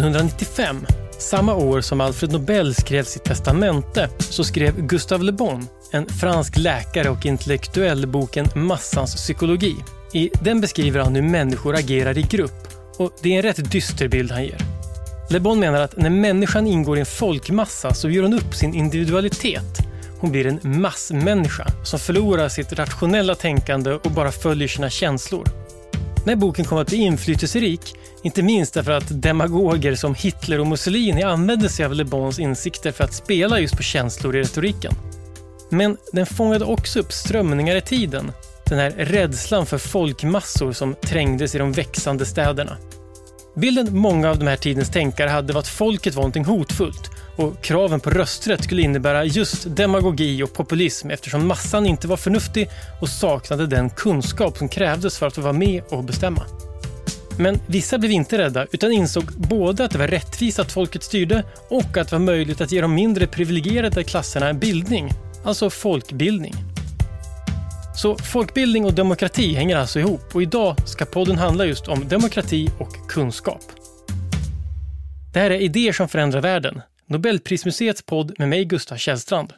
1895, samma år som Alfred Nobel skrev sitt testamente, så skrev Gustave Le Bon, en fransk läkare och intellektuell, boken Massans psykologi. I den beskriver han hur människor agerar i grupp och det är en rätt dyster bild han ger. Le Bon menar att när människan ingår i en folkmassa så gör hon upp sin individualitet. Hon blir en massmänniska som förlorar sitt rationella tänkande och bara följer sina känslor. Den här boken kommer att bli inflytelserik, inte minst därför att demagoger som Hitler och Mussolini använde sig av Le Bons insikter för att spela just på känslor i retoriken. Men den fångade också upp strömningar i tiden. Den här rädslan för folkmassor som trängdes i de växande städerna. Bilden många av de här tidens tänkare hade var att folket var någonting hotfullt och kraven på rösträtt skulle innebära just demagogi och populism eftersom massan inte var förnuftig och saknade den kunskap som krävdes för att få vara med och bestämma. Men vissa blev inte rädda utan insåg både att det var rättvist att folket styrde och att det var möjligt att ge de mindre privilegierade klasserna en bildning, alltså folkbildning. Så folkbildning och demokrati hänger alltså ihop och idag ska podden handla just om demokrati och kunskap. Det här är Idéer som förändrar världen, Nobelprismuseets podd med mig Gustav Källstrand.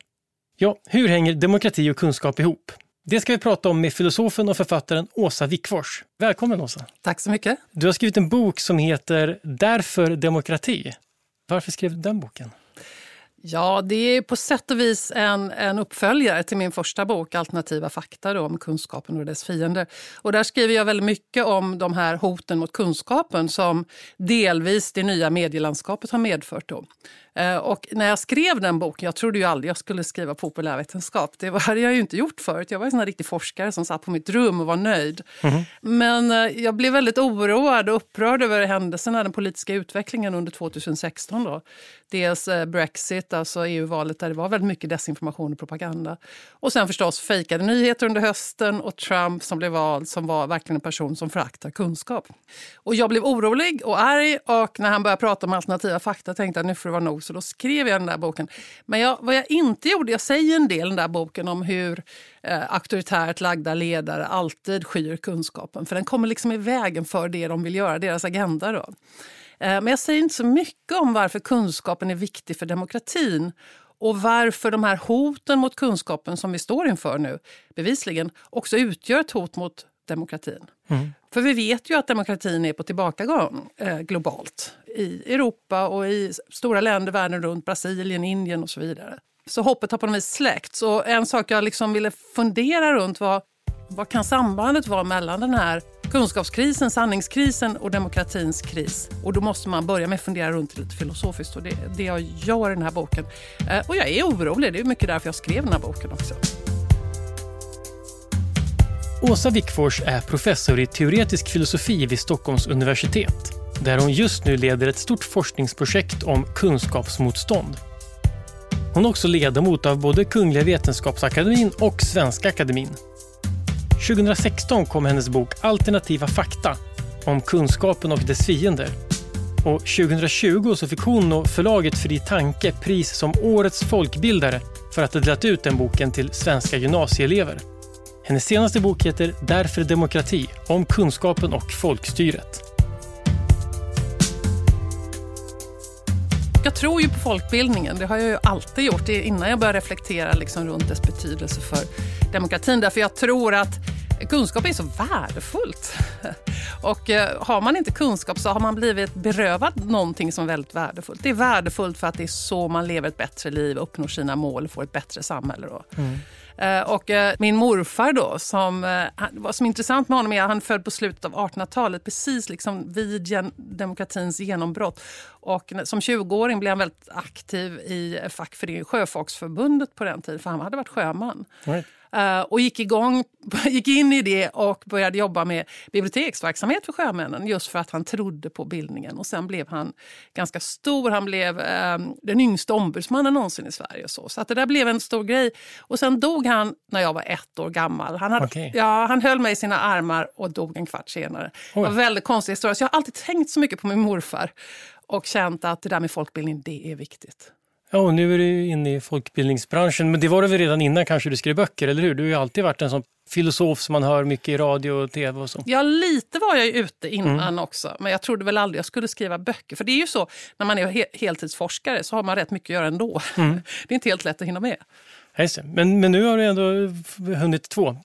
Ja, hur hänger demokrati och kunskap ihop? Det ska vi prata om med filosofen och författaren Åsa Wickfors. Välkommen Åsa! Tack så mycket! Du har skrivit en bok som heter Därför demokrati. Varför skrev du den boken? Ja, det är på sätt och vis en, en uppföljare till min första bok Alternativa fakta då, om kunskapen och dess fiender. Och där skriver jag väldigt mycket om de här hoten mot kunskapen som delvis det nya medielandskapet har medfört. Då. Eh, och när jag skrev den boken, jag trodde ju aldrig jag skulle skriva populärvetenskap. Det hade jag ju inte gjort förut. Jag var en sån riktig forskare som satt på mitt rum och var nöjd. Mm. Men eh, jag blev väldigt oroad och upprörd över händelserna, den politiska utvecklingen under 2016. Då. Dels eh, Brexit alltså EU-valet där det var väldigt mycket desinformation och propaganda. Och sen förstås fejkade nyheter under hösten och Trump som blev vald som var verkligen en person som föraktar kunskap. Och jag blev orolig och arg och när han började prata om alternativa fakta tänkte jag nu får det vara nog så då skrev jag den där boken. Men jag, vad jag inte gjorde, jag säger en del i den där boken om hur eh, auktoritärt lagda ledare alltid skyr kunskapen för den kommer liksom i vägen för det de vill göra, deras agenda. Då. Eh, men jag säger inte så mycket om varför kunskapen är viktig för demokratin och varför de här hoten mot kunskapen som vi står inför nu bevisligen också utgör ett hot mot demokratin. Mm. För vi vet ju att demokratin är på tillbakagång eh, globalt. I Europa och i stora länder världen runt, Brasilien, Indien och så vidare. Så hoppet har på något vis släckts. Och en sak jag liksom ville fundera runt var vad kan sambandet vara mellan den här kunskapskrisen, sanningskrisen och demokratins kris? Och då måste man börja med att fundera runt lite filosofiskt och det det jag gör i den här boken. Eh, och jag är orolig, det är mycket därför jag skrev den här boken också. Åsa Wickfors är professor i teoretisk filosofi vid Stockholms universitet där hon just nu leder ett stort forskningsprojekt om kunskapsmotstånd. Hon är också ledamot av både Kungliga Vetenskapsakademin och Svenska Akademin. 2016 kom hennes bok Alternativa fakta om kunskapen och dess fiender. Och 2020 så fick hon och förlaget Fri Tanke pris som Årets folkbildare för att ha delat ut den boken till svenska gymnasieelever. Hennes senaste bok heter Därför demokrati, om kunskapen och folkstyret. Jag tror ju på folkbildningen, det har jag ju alltid gjort innan jag började reflektera liksom runt dess betydelse för demokratin. Därför jag tror att kunskap är så värdefullt. Och eh, har man inte kunskap så har man blivit berövad någonting som är väldigt värdefullt. Det är värdefullt för att det är så man lever ett bättre liv, uppnår sina mål och får ett bättre samhälle. Då. Mm. Eh, och eh, min morfar då, som, eh, vad som är intressant med honom är att han född på slutet av 1800-talet, precis liksom vid demokratins genombrott. Och som 20-åring blev han väldigt aktiv i fackföreningen Sjöfolksförbundet på den tiden, för han hade varit sjöman. Right. Uh, och gick, igång, gick in i det och började jobba med biblioteksverksamhet för sjömännen just för att han trodde på bildningen. Och Sen blev han ganska stor. Han blev uh, den yngsta ombudsmannen någonsin i Sverige. Så så att det där blev en stor grej. Och Sen dog han när jag var ett år gammal. Han, hade, okay. ja, han höll mig i sina armar och dog en kvart senare. Oj. Det var väldigt konstig historia. Så jag har alltid tänkt så mycket på min morfar och känt att det där med folkbildning, det är viktigt. Ja, och nu är du inne i folkbildningsbranschen, men det var du väl redan innan kanske du skrev böcker, eller hur? Du har ju alltid varit en sån filosof som man hör mycket i radio och tv och så. Ja, lite var jag ju ute innan mm. också, men jag trodde väl aldrig jag skulle skriva böcker. För det är ju så, när man är he heltidsforskare så har man rätt mycket att göra ändå. Mm. det är inte helt lätt att hinna med. Men, men nu har du ändå hunnit två.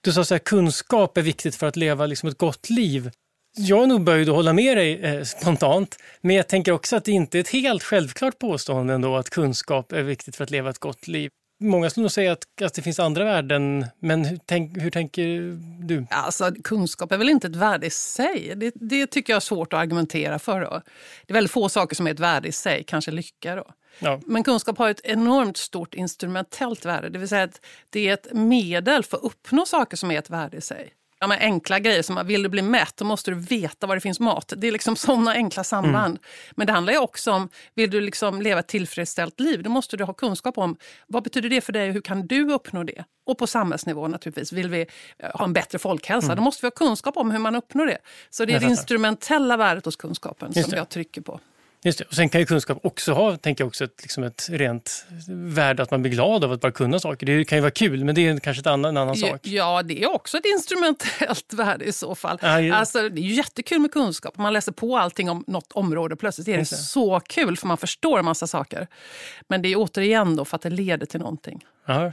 Du sa att kunskap är viktigt för att leva liksom ett gott liv. Jag är nog böjd att hålla med dig eh, spontant, men jag tänker också att det inte är ett helt självklart påstående ändå att kunskap är viktigt för att leva ett gott liv. Många skulle nog säga att, att det finns andra värden, men hur, tänk, hur tänker du? Alltså, kunskap är väl inte ett värde i sig? Det, det, tycker jag är svårt att argumentera för. Då. Det är väldigt få saker som är ett värde i sig, kanske lycka. Då. Ja. Men kunskap har ett enormt stort instrumentellt värde, det vill säga att det är ett medel för att uppnå saker som är ett värde i sig. Ja, men enkla grejer som vill du bli mätt, då måste du veta var det finns mat. Det är liksom såna enkla samband. Mm. Men det handlar ju också om, vill du liksom leva ett tillfredsställt liv, då måste du ha kunskap om vad betyder det för dig och hur kan du uppnå det? Och på samhällsnivå naturligtvis. Vill vi eh, ha en bättre folkhälsa, mm. då måste vi ha kunskap om hur man uppnår det. Så det är det instrumentella värdet hos kunskapen som jag trycker på. Just det. Och sen kan ju kunskap också ha tänker jag också ett, liksom ett rent värde att man blir glad av att bara kunna saker. Det kan ju vara kul, men det är kanske ett annan, en annan sak. Ja, det är också ett instrumentellt värde i så fall. Ja, alltså, det är jättekul med kunskap. Man läser på allting om något område. Plötsligt är det, det så kul för man förstår en massa saker. Men det är återigen då för att det leder till någonting. Aha.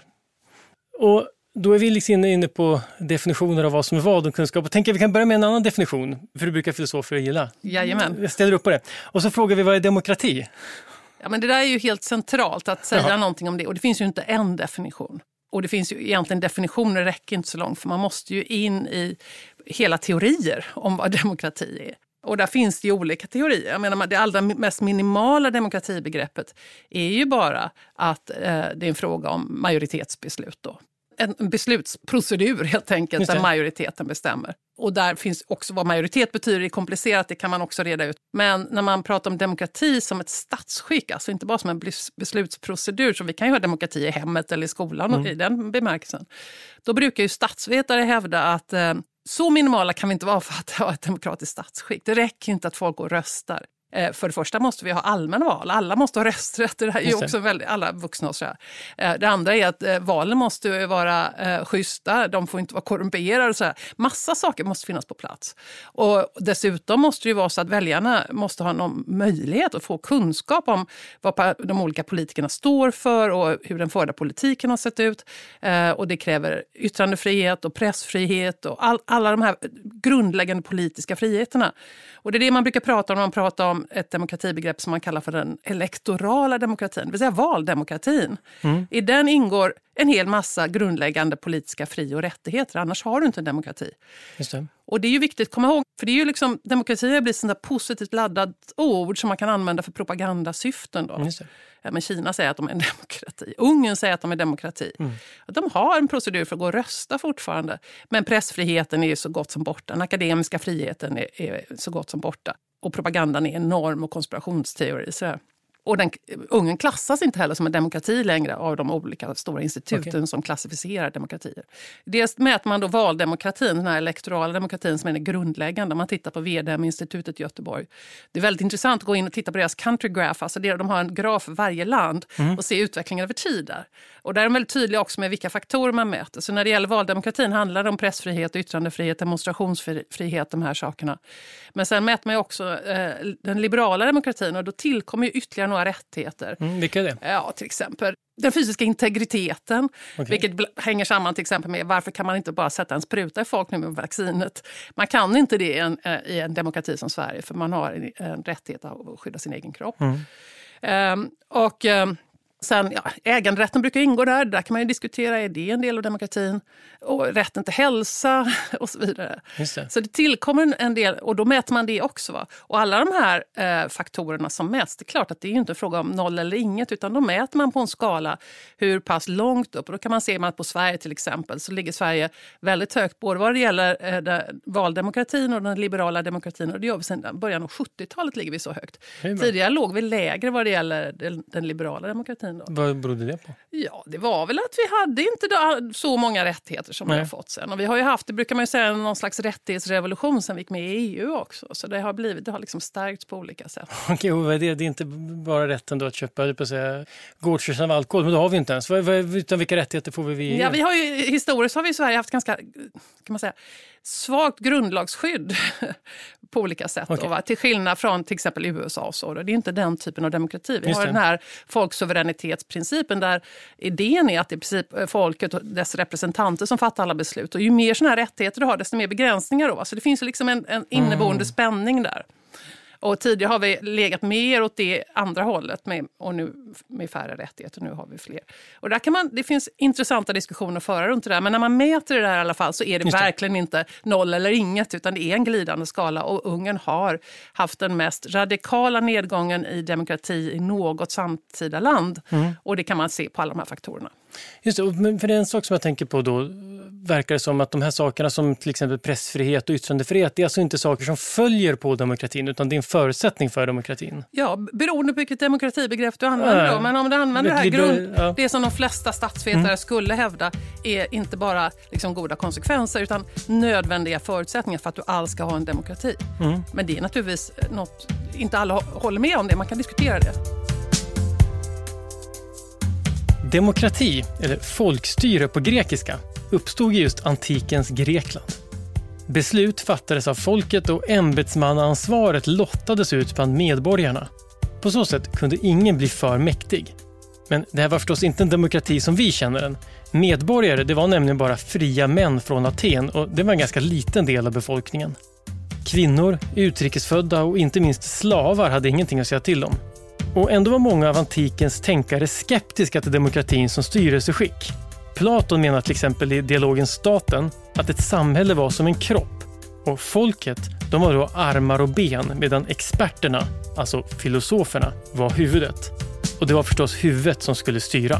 Och då är vi liksom inne på definitioner av vad som är vad och kunskap. Och tänker att vi kan börja med en annan definition, för det brukar filosofer gilla. Jajamän. Jag ställer upp på det. Och så frågar vi vad är demokrati? Ja, men det där är ju helt centralt att säga Jaha. någonting om det. Och det finns ju inte en definition. Och det finns ju egentligen definitioner räcker inte så långt för man måste ju in i hela teorier om vad demokrati är. Och där finns det ju olika teorier. Jag menar, det allra mest minimala demokratibegreppet är ju bara att eh, det är en fråga om majoritetsbeslut. Då en beslutsprocedur helt enkelt, där majoriteten bestämmer. Och där finns också vad majoritet betyder, det är komplicerat, det kan man också reda ut. Men när man pratar om demokrati som ett statsskick, alltså inte bara som en beslutsprocedur, så vi kan ju ha demokrati i hemmet eller i skolan mm. i den bemärkelsen. Då brukar ju statsvetare hävda att eh, så minimala kan vi inte vara för att ha ett demokratiskt statsskick. Det räcker inte att folk går och röstar. Eh, för det första måste vi ha allmänna val. Alla måste ha rösträtt. Det här är också väldigt, alla vuxna och så här. Det andra är att eh, valen måste vara eh, schyssta. De får inte vara korrumperade. Och så här. Massa saker måste finnas på plats. Och dessutom måste det vara så att väljarna måste ha någon möjlighet att få kunskap om vad de olika politikerna står för och hur den förda politiken har sett ut. Och det kräver yttrandefrihet och pressfrihet och all, alla de här grundläggande politiska friheterna. Och det är det man brukar prata om när man pratar om ett demokratibegrepp som man kallar för den elektorala demokratin, det vill säga valdemokratin. Mm. I den ingår en hel massa grundläggande politiska fri och rättigheter, annars har du inte en demokrati. Det. Och det är ju viktigt att komma ihåg, för det är ju liksom, demokrati har blivit ett positivt laddat ord som man kan använda för propagandasyften. Då. Men Kina säger att de är en demokrati. Ungern säger att de är demokrati. Mm. De har en procedur för att gå och rösta fortfarande. Men pressfriheten är så gott som borta. Den akademiska friheten är, är så gott som borta. Och propagandan är enorm och konspirationsteori. Så och den, Ungern klassas inte heller som en demokrati längre av de olika stora instituten okay. som klassificerar demokratier. Dels mäter man då valdemokratin, den här elektorala demokratin som är grundläggande. Man tittar på VDM-institutet i Göteborg. Det är väldigt intressant att gå in och titta på deras country graph. Alltså det, de har en graf för varje land mm. och se utvecklingen över tid. Där. Och där är de väldigt tydliga också med vilka faktorer man mäter. Så när det gäller valdemokratin handlar det om pressfrihet, yttrandefrihet, demonstrationsfrihet, de här sakerna. Men sen mäter man också eh, den liberala demokratin och då tillkommer ytterligare några rättigheter. Mm, vilka är det? Ja, till exempel den fysiska integriteten, okay. vilket hänger samman till exempel med varför kan man inte bara sätta en spruta i folk nu med vaccinet? Man kan inte det i en, eh, i en demokrati som Sverige för man har en, en rättighet att skydda sin egen kropp. Mm. Um, och um, Sen, ja, äganderätten brukar ingå där. Där kan man ju diskutera, är det en del av demokratin? Och rätten till hälsa och så vidare. Det. Så det tillkommer en del, och då mäter man det också. Va? Och alla de här eh, faktorerna som mäts, det är klart att det är inte en fråga om noll eller inget, utan då mäter man på en skala hur pass långt upp. Och då kan man se att på Sverige till exempel så ligger Sverige väldigt högt, både vad det gäller eh, valdemokratin och den liberala demokratin. Och det gör vi sedan början av 70-talet ligger vi så högt. Tidigare låg vi lägre vad det gäller den, den liberala demokratin. Demokratin. Då. Vad berodde det på? Ja, det var väl att vi hade inte så många rättigheter som Nej. vi har fått sen. Och vi har ju haft, det brukar man ju säga, någon slags rättighetsrevolution sen vi gick med i EU också. Så det har, blivit, det har liksom stärkts på olika sätt. Okej, okay, det, det är inte bara rätten då att köpa på säga, gårdsförsäljning av alkohol, men det har vi inte ens. Utan vilka rättigheter får vi via Ja, vi har ju, historiskt har vi i Sverige haft ganska, kan man säga, svagt grundlagsskydd på olika sätt. Okay. Då, till skillnad från till exempel USA. Så, det är inte den typen av demokrati. Vi har den här folksuveränitetsprincipen där idén är att det är princip folket och dess representanter som fattar alla beslut. Och ju mer såna här rättigheter du har, desto mer begränsningar. Då. Så det finns liksom en, en inneboende mm. spänning där. Och tidigare har vi legat mer åt det andra hållet med, och nu med färre rättigheter. Nu har vi fler. Och där kan man, det finns intressanta diskussioner att föra runt det där. Men när man mäter det där i alla fall så är det, det. verkligen inte noll eller inget utan det är en glidande skala. Och Ungern har haft den mest radikala nedgången i demokrati i något samtida land. Mm. Och det kan man se på alla de här faktorerna. Just det, men för det är en sak som jag tänker på då, verkar det som att de här sakerna som till exempel pressfrihet och yttrandefrihet, det är alltså inte saker som följer på demokratin utan det är en förutsättning för demokratin. Ja, beroende på vilket demokratibegrepp du använder. Då. Men om du använder det här grund, ja. det som de flesta statsvetare mm. skulle hävda är inte bara liksom goda konsekvenser utan nödvändiga förutsättningar för att du alls ska ha en demokrati. Mm. Men det är naturligtvis något, inte alla håller med om det, man kan diskutera det. Demokrati, eller folkstyre på grekiska, uppstod i just antikens Grekland. Beslut fattades av folket och ämbetsmannaansvaret lottades ut bland medborgarna. På så sätt kunde ingen bli för mäktig. Men det här var förstås inte en demokrati som vi känner den. Medborgare det var nämligen bara fria män från Aten och det var en ganska liten del av befolkningen. Kvinnor, utrikesfödda och inte minst slavar hade ingenting att säga till om. Och ändå var många av antikens tänkare skeptiska till demokratin som styrelseskick. Platon menar till exempel i dialogen Staten att ett samhälle var som en kropp och folket de var då armar och ben medan experterna, alltså filosoferna, var huvudet. Och det var förstås huvudet som skulle styra.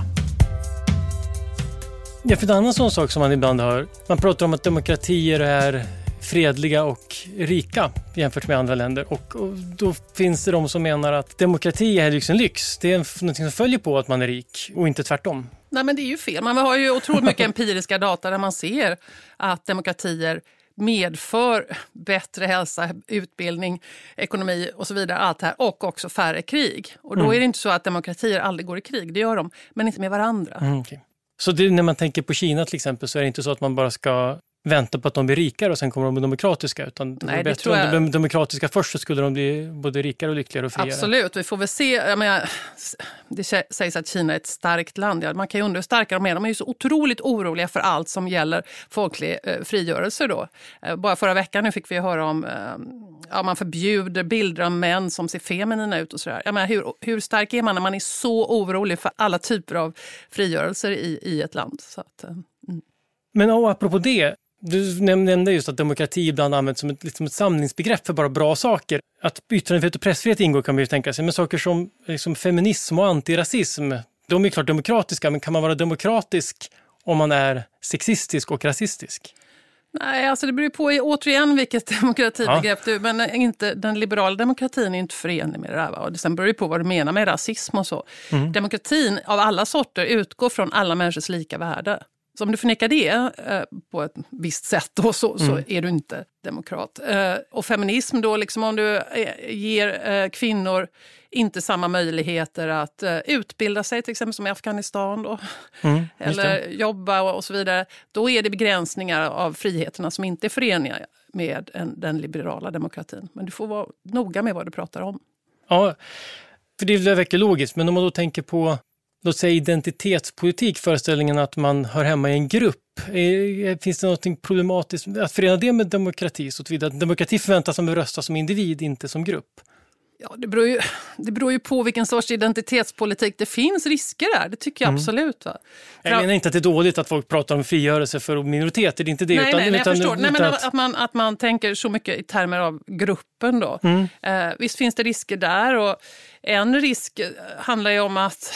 Ja, för en annan sån sak som man ibland hör, man pratar om att demokratier är fredliga och rika jämfört med andra länder. Och, och, då finns det de som menar att demokrati är liksom lyx. Det är något som följer på att man är rik och inte tvärtom. Nej, men det är ju fel. Man har ju otroligt mycket empiriska data där man ser att demokratier medför bättre hälsa, utbildning, ekonomi och så vidare. Allt här, och också färre krig. Och då mm. är det inte så att demokratier aldrig går i krig, det gör de, men inte med varandra. Mm, okay. Så det, när man tänker på Kina till exempel så är det inte så att man bara ska vänta på att de blir rikare och sen kommer de bli demokratiska. Utan det Nej, det bättre jag... om de blir demokratiska först så skulle de bli både rikare och lyckligare och friare. Absolut, vi får väl se. Jag menar, det sägs att Kina är ett starkt land. Ja, man kan ju undra hur starka de är. De är ju så otroligt oroliga för allt som gäller folklig eh, frigörelse. Då. Eh, bara förra veckan nu fick vi höra om eh, ja, man förbjuder bilder av män som ser feminina ut. och så Jag menar, hur, hur stark är man när man är så orolig för alla typer av frigörelser i, i ett land? Så att, eh, mm. Men apropå det, du nämnde just att demokrati ibland används som ett, liksom ett samlingsbegrepp för bara bra saker. Att yttrandefrihet och pressfrihet ingår kan man ju tänka sig, men saker som liksom feminism och antirasism, de är klart demokratiska, men kan man vara demokratisk om man är sexistisk och rasistisk? Nej, alltså det beror på återigen vilket demokratibegrepp ja. du... Men inte, den liberala demokratin är inte förenlig med det där. Va? sen beror det på vad du menar med rasism och så. Mm. Demokratin av alla sorter utgår från alla människors lika värde. Så om du förnekar det eh, på ett visst sätt då, så, mm. så är du inte demokrat. Eh, och feminism då, liksom om du eh, ger eh, kvinnor inte samma möjligheter att eh, utbilda sig, till exempel som i Afghanistan, då, mm, eller jobba och, och, så vidare. Då är det begränsningar av friheterna som inte är förenliga med en, den liberala demokratin. Men du får vara noga med vad du pratar om. Ja, för det verkar logiskt, men om man då tänker på låt säga identitetspolitik, föreställningen att man hör hemma i en grupp. Finns det något problematiskt att förena det med demokrati? Så att demokrati förväntas man rösta som individ, inte som grupp. Ja, det, beror ju, det beror ju på vilken sorts identitetspolitik. Det finns risker där, det tycker jag mm. absolut. Va? Jag menar inte att det är dåligt att folk pratar om frigörelse för minoriteter, det är inte det. Nej, utan, nej, utan, jag förstår. nej, men att... Att, man, att man tänker så mycket i termer av gruppen. Då. Mm. Eh, visst finns det risker där. Och en risk handlar ju om att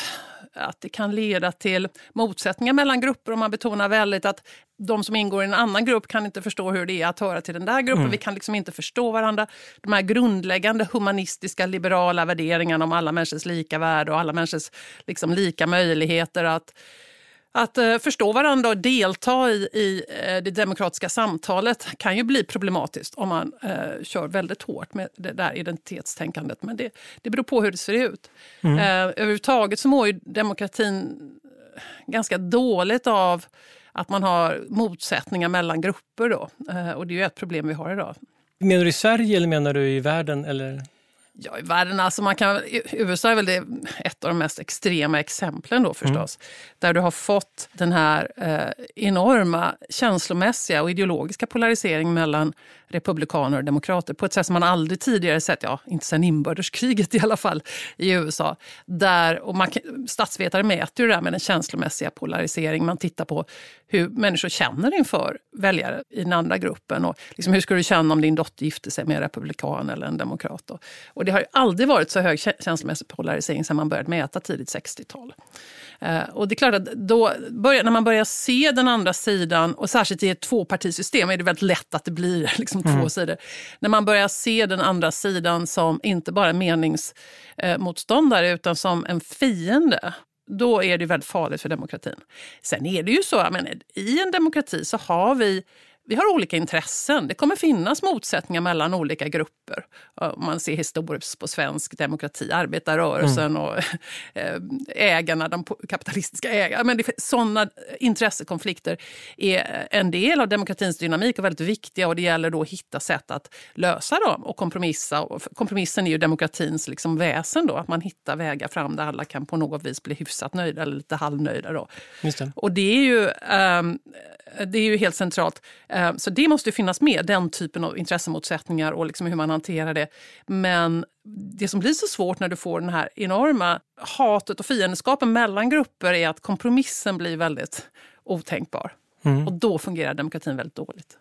att det kan leda till motsättningar mellan grupper och man betonar väldigt att de som ingår i en annan grupp kan inte förstå hur det är att höra till den där gruppen. Mm. Vi kan liksom inte förstå varandra. De här grundläggande humanistiska liberala värderingarna om alla människors lika värde och alla människors liksom lika möjligheter att att uh, förstå varandra och delta i, i uh, det demokratiska samtalet kan ju bli problematiskt om man uh, kör väldigt hårt med det där identitetstänkandet. Men det, det beror på hur det ser ut. Mm. överhuvudtaget så mår ju demokratin ganska dåligt av att man har motsättningar mellan grupper. Då. och det är ju ett problem vi har idag. Menar du i Sverige eller menar du i världen? Eller? Ja, i världen, alltså man kan, USA är väl det, ett av de mest extrema exemplen då förstås. Mm. Där du har fått den här eh, enorma känslomässiga och ideologiska polarisering mellan republikaner och demokrater på ett sätt som man aldrig tidigare sett, ja inte sedan inbördeskriget i alla fall, i USA. Där, och man, statsvetare mäter ju det där med den känslomässiga polarisering. Man tittar på hur människor känner inför väljare i den andra gruppen. Och liksom, hur skulle du känna om din dotter gifte sig med en republikan eller en demokrat? Och, och det har aldrig varit så hög känslomässig polarisering sedan man började mäta tidigt 60-tal. Uh, och det är klart att då börjar, när man börjar se den andra sidan, och särskilt i ett tvåpartisystem är det väldigt lätt att det blir liksom mm. två sidor. När man börjar se den andra sidan som inte bara meningsmotståndare uh, utan som en fiende då är det väldigt farligt för demokratin. Sen är det ju så, men i en demokrati så har vi vi har olika intressen. Det kommer finnas motsättningar mellan olika grupper. Om man ser historiskt på svensk demokrati, arbetarrörelsen mm. och eh, ägarna, de kapitalistiska ägarna. Men sådana intressekonflikter är en del av demokratins dynamik och väldigt viktiga. och Det gäller då att hitta sätt att lösa dem och kompromissa. Och kompromissen är ju demokratins liksom väsen. Då, att man hittar vägar fram där alla kan på något vis bli hyfsat nöjda eller lite halvnöjda. Då. Det. Och det är ju... Um, det är ju helt centralt. Eh, så det måste finnas med, den typen av intressemotsättningar och liksom hur man hanterar det. Men det som blir så svårt när du får den här enorma hatet och fiendskapen mellan grupper är att kompromissen blir väldigt otänkbar. Mm. Och då fungerar demokratin väldigt dåligt.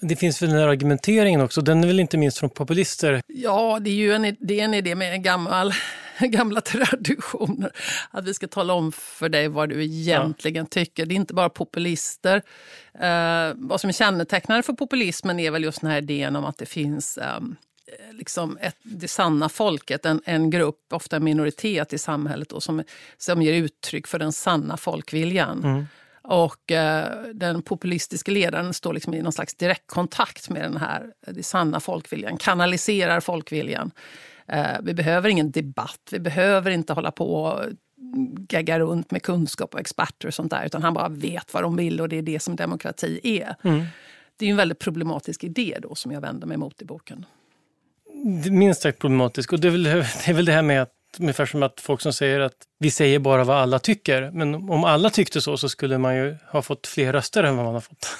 Det finns väl den här argumenteringen också, den är väl inte minst från populister? Ja, det är ju en, det är en idé med en gammal gamla traditioner. Att vi ska tala om för dig vad du egentligen ja. tycker. Det är inte bara populister. Eh, vad som är kännetecknande för populismen är väl just den här idén om att det finns eh, liksom ett, det sanna folket, en, en grupp, ofta en minoritet i samhället då, som, som ger uttryck för den sanna folkviljan. Mm. Och eh, den populistiska ledaren står liksom i någon slags direktkontakt med den här det sanna folkviljan, kanaliserar folkviljan. Eh, vi behöver ingen debatt, vi behöver inte hålla på och gagga runt med kunskap och experter och sånt där. Utan han bara vet vad de vill och det är det som demokrati är. Mm. Det är en väldigt problematisk idé då som jag vänder mig mot i boken. Minst sagt problematisk. Och det är, väl, det är väl det här med att Ungefär som att folk som säger att vi säger bara vad alla tycker. Men om alla tyckte så så skulle man ju ha fått fler röster än vad man har fått.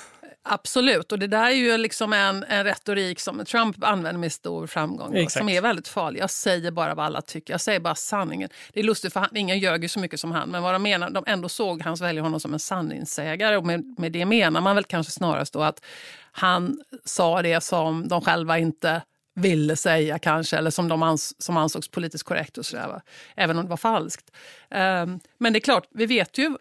Absolut, och det där är ju liksom en, en retorik som Trump använder med stor framgång. Då, som är väldigt farlig. Jag säger bara vad alla tycker, jag säger bara sanningen. Det är lustigt för han, ingen ljög så mycket som han, men vad de menar, de ändå såg hans väljare honom som en sanningssägare. Och med, med det menar man väl kanske snarast då att han sa det som de själva inte ville säga kanske, eller som, de ans som ansågs politiskt korrekt och sådär, även om det var falskt. Um, men det är klart, vi vet ju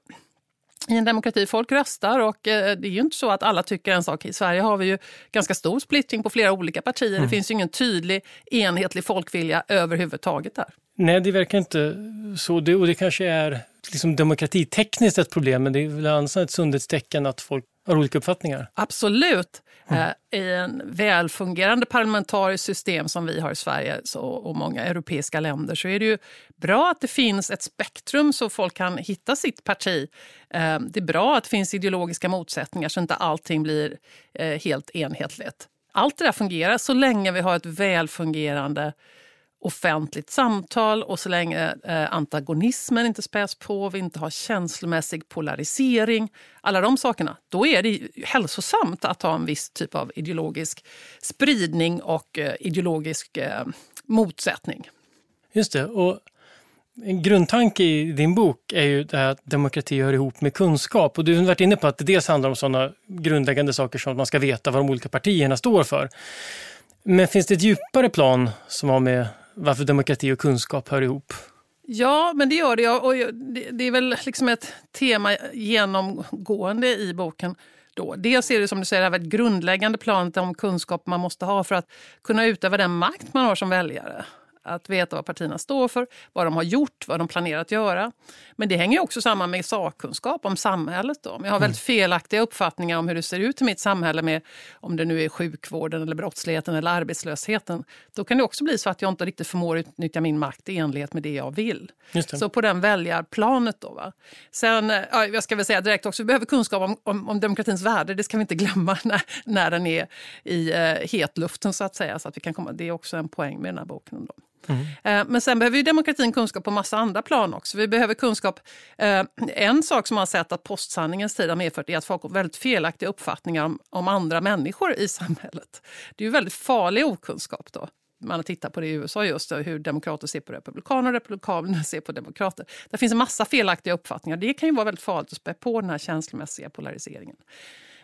i en demokrati. Folk röstar och eh, det är ju inte så att alla tycker en sak. I Sverige har vi ju ganska stor splittring på flera olika partier. Mm. Det finns ju ingen tydlig enhetlig folkvilja överhuvudtaget där. Nej, det verkar inte så. Det, och det kanske är liksom demokratitekniskt ett problem, men det är väl annars ett sundhetstecken att folk har olika uppfattningar? Absolut. Mm. I en välfungerande parlamentariskt system som vi har i Sverige och många europeiska länder så är det ju bra att det finns ett spektrum så folk kan hitta sitt parti. Eh, det är bra att det finns ideologiska motsättningar så inte allting blir eh, helt enhetligt. Allt det där fungerar så länge vi har ett välfungerande offentligt samtal och så länge eh, antagonismen inte späs på, vi inte har känslomässig polarisering, alla de sakerna, då är det hälsosamt att ha en viss typ av ideologisk spridning och eh, ideologisk eh, motsättning. Just det. och en grundtanke i din bok är ju det här att demokrati hör ihop med kunskap. Och du har varit inne på att det dels handlar om sådana grundläggande saker som att man ska veta vad de olika partierna står för. Men finns det ett djupare plan som har med varför demokrati och kunskap hör ihop? Ja, men det gör det. Och det är väl liksom ett tema genomgående i boken. Då. Dels är det som du säger ett grundläggande planet om kunskap man måste ha för att kunna utöva den makt man har som väljare att veta vad partierna står för, vad de har gjort, vad de planerar att göra. Men det hänger också samman med sakkunskap om samhället. Då. Om jag har väldigt felaktiga uppfattningar om hur det ser ut i mitt samhälle med om det nu är sjukvården, eller brottsligheten eller arbetslösheten. Då kan det också bli så att jag inte riktigt förmår utnyttja min makt i enlighet med det jag vill. Så på den väljarplanet då. Va? Sen, ja, jag ska väl säga direkt också, vi behöver kunskap om, om, om demokratins värde. Det ska vi inte glömma när, när den är i eh, hetluften så att säga. Så att vi kan komma, det är också en poäng med den här boken. Då. Mm. Men sen behöver ju demokratin kunskap på massa andra plan också. Vi behöver kunskap. Eh, en sak som man har sett att postsanningens tid har medfört är att folk har väldigt felaktiga uppfattningar om, om andra människor i samhället. Det är ju väldigt farlig okunskap då man har tittat på det i USA just eh, hur demokrater ser på republikaner och republikaner ser på demokrater. Det finns en massa felaktiga uppfattningar. Det kan ju vara väldigt farligt att spä på den här känslomässiga polariseringen.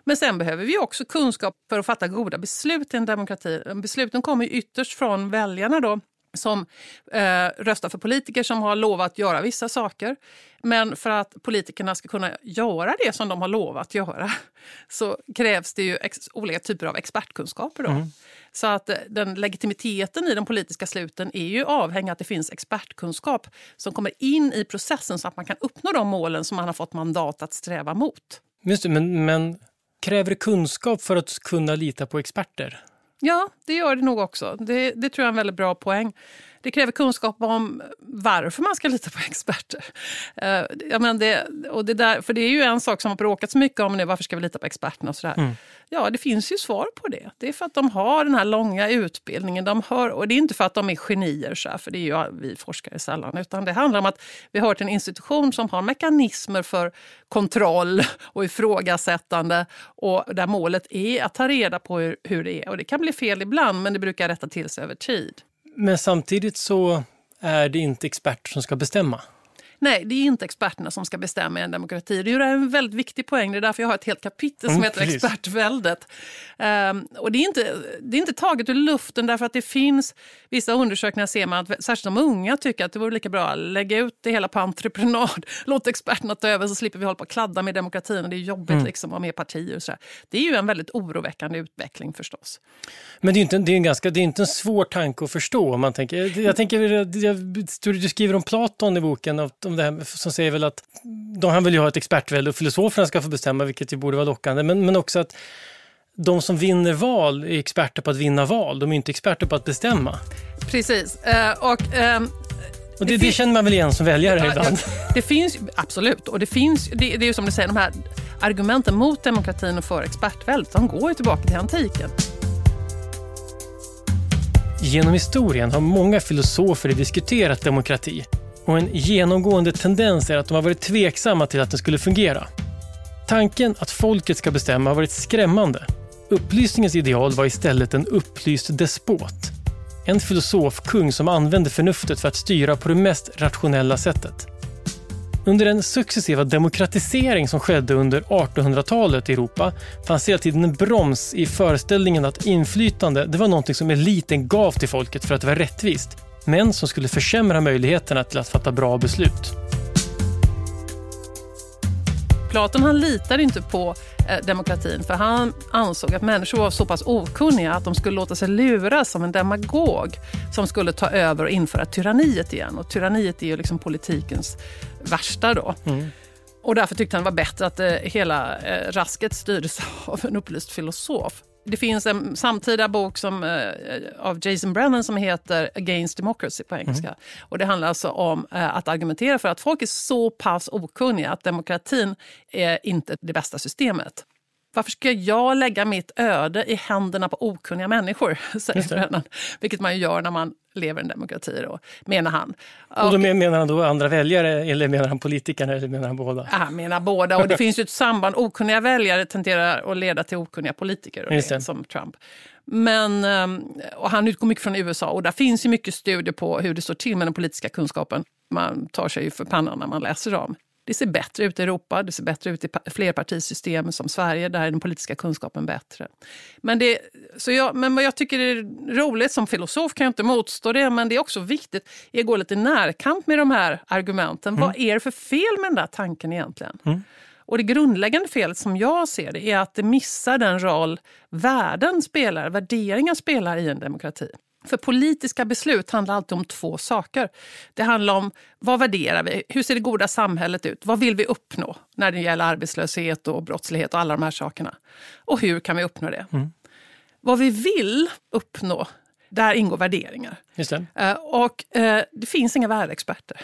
Men sen behöver vi också kunskap för att fatta goda beslut i en demokrati. Besluten kommer ytterst från väljarna då som eh, röstar för politiker som har lovat göra vissa saker. Men för att politikerna ska kunna göra det som de har lovat göra så krävs det ju olika typer av expertkunskaper. Då. Mm. Så att eh, den legitimiteten i de politiska sluten är ju avhängig att det finns expertkunskap som kommer in i processen så att man kan uppnå de målen som man har fått mandat att sträva mot. Just det, men, men kräver det kunskap för att kunna lita på experter? Ja, det gör det nog också. Det, det tror jag är en väldigt bra poäng. Det kräver kunskap om varför man ska lita på experter. Uh, jag menar det, och det där, för det är ju en sak som har bråkats mycket om nu, varför ska vi lita på experterna och sådär. Mm. Ja, det finns ju svar på det. Det är för att de har den här långa utbildningen. De har, och det är inte för att de är genier, så här, för det är ju vi forskare sällan. Utan det handlar om att vi har en institution som har mekanismer för kontroll och ifrågasättande. Och där målet är att ta reda på hur, hur det är. Och det kan bli fel ibland, men det brukar rätta till sig över tid. Men samtidigt så är det inte experter som ska bestämma. Nej, det är inte experterna som ska bestämma i en demokrati. Det är en väldigt viktig poäng. Det är därför jag har ett helt kapitel som mm, heter precis. Expertväldet. Um, och det är, inte, det är inte taget ur luften därför att det finns vissa undersökningar ser man att särskilt de unga tycker att det vore lika bra att lägga ut det hela på entreprenad. Låt experterna ta över så slipper vi hålla på och kladda med demokratin. Och det är jobbigt mm. liksom, att ha med partier. Och så Det är ju en väldigt oroväckande utveckling förstås. Men det är inte, det är en, ganska, det är inte en svår tanke att förstå. Man tänker, jag tänker, jag, du skriver om Platon i boken, om det här, som säger väl att de, han vill ju ha ett expertvälde och filosoferna ska få bestämma, vilket ju borde vara lockande. Men, men också att de som vinner val är experter på att vinna val. De är inte experter på att bestämma. Precis. Uh, och, um... Och det, det, det, känner man väl igen som väljare ja, ibland? Det finns, absolut. Och det finns, det, det är ju som du säger, de här argumenten mot demokratin och för expertväldet, de går ju tillbaka till antiken. Genom historien har många filosofer diskuterat demokrati och en genomgående tendens är att de har varit tveksamma till att den skulle fungera. Tanken att folket ska bestämma har varit skrämmande. Upplysningens ideal var istället en upplyst despot. En filosofkung som använde förnuftet för att styra på det mest rationella sättet. Under den successiva demokratisering som skedde under 1800-talet i Europa fanns hela tiden en broms i föreställningen att inflytande det var något som eliten gav till folket för att det var rättvist, men som skulle försämra möjligheterna till att fatta bra beslut. Platon han litade inte på eh, demokratin för han ansåg att människor var så pass okunniga att de skulle låta sig luras av en demagog som skulle ta över och införa tyranniet igen. Och tyranniet är ju liksom politikens värsta då. Mm. Och därför tyckte han det var bättre att eh, hela eh, rasket styrdes av en upplyst filosof. Det finns en samtida bok som, eh, av Jason Brennan som heter Against Democracy på engelska. Mm. Och det handlar alltså om eh, att argumentera för att folk är så pass okunniga att demokratin är inte det bästa systemet. Varför ska jag lägga mitt öde i händerna på okunniga människor? Säger Brennan. Vilket man gör när man lever en demokrati, då, menar han. Och då menar han då andra väljare eller menar han politikerna eller menar han båda? Han menar båda och det finns ju ett samband. Okunniga väljare tenderar att leda till okunniga politiker, det, som Trump. Men, ehm, och han utgår mycket från USA och där finns ju mycket studier på hur det står till med den politiska kunskapen. Man tar sig ju för pannan när man läser dem. Det ser bättre ut i Europa, det ser bättre ut i flerpartisystem som Sverige, där är den politiska kunskapen bättre. Men, det, så jag, men vad jag tycker är roligt, som filosof kan jag inte motstå det, men det är också viktigt att gå lite närkamp med de här argumenten. Mm. Vad är det för fel med den där tanken egentligen? Mm. Och det grundläggande felet som jag ser det är att det missar den roll värden spelar, värderingar spelar i en demokrati. För politiska beslut handlar alltid om två saker. Det handlar om vad värderar vi? Hur ser det goda samhället ut? Vad vill vi uppnå när det gäller arbetslöshet och brottslighet och alla de här sakerna? Och hur kan vi uppnå det? Mm. Vad vi vill uppnå, där ingår värderingar. Just det. Uh, och uh, det finns inga värdeexperter.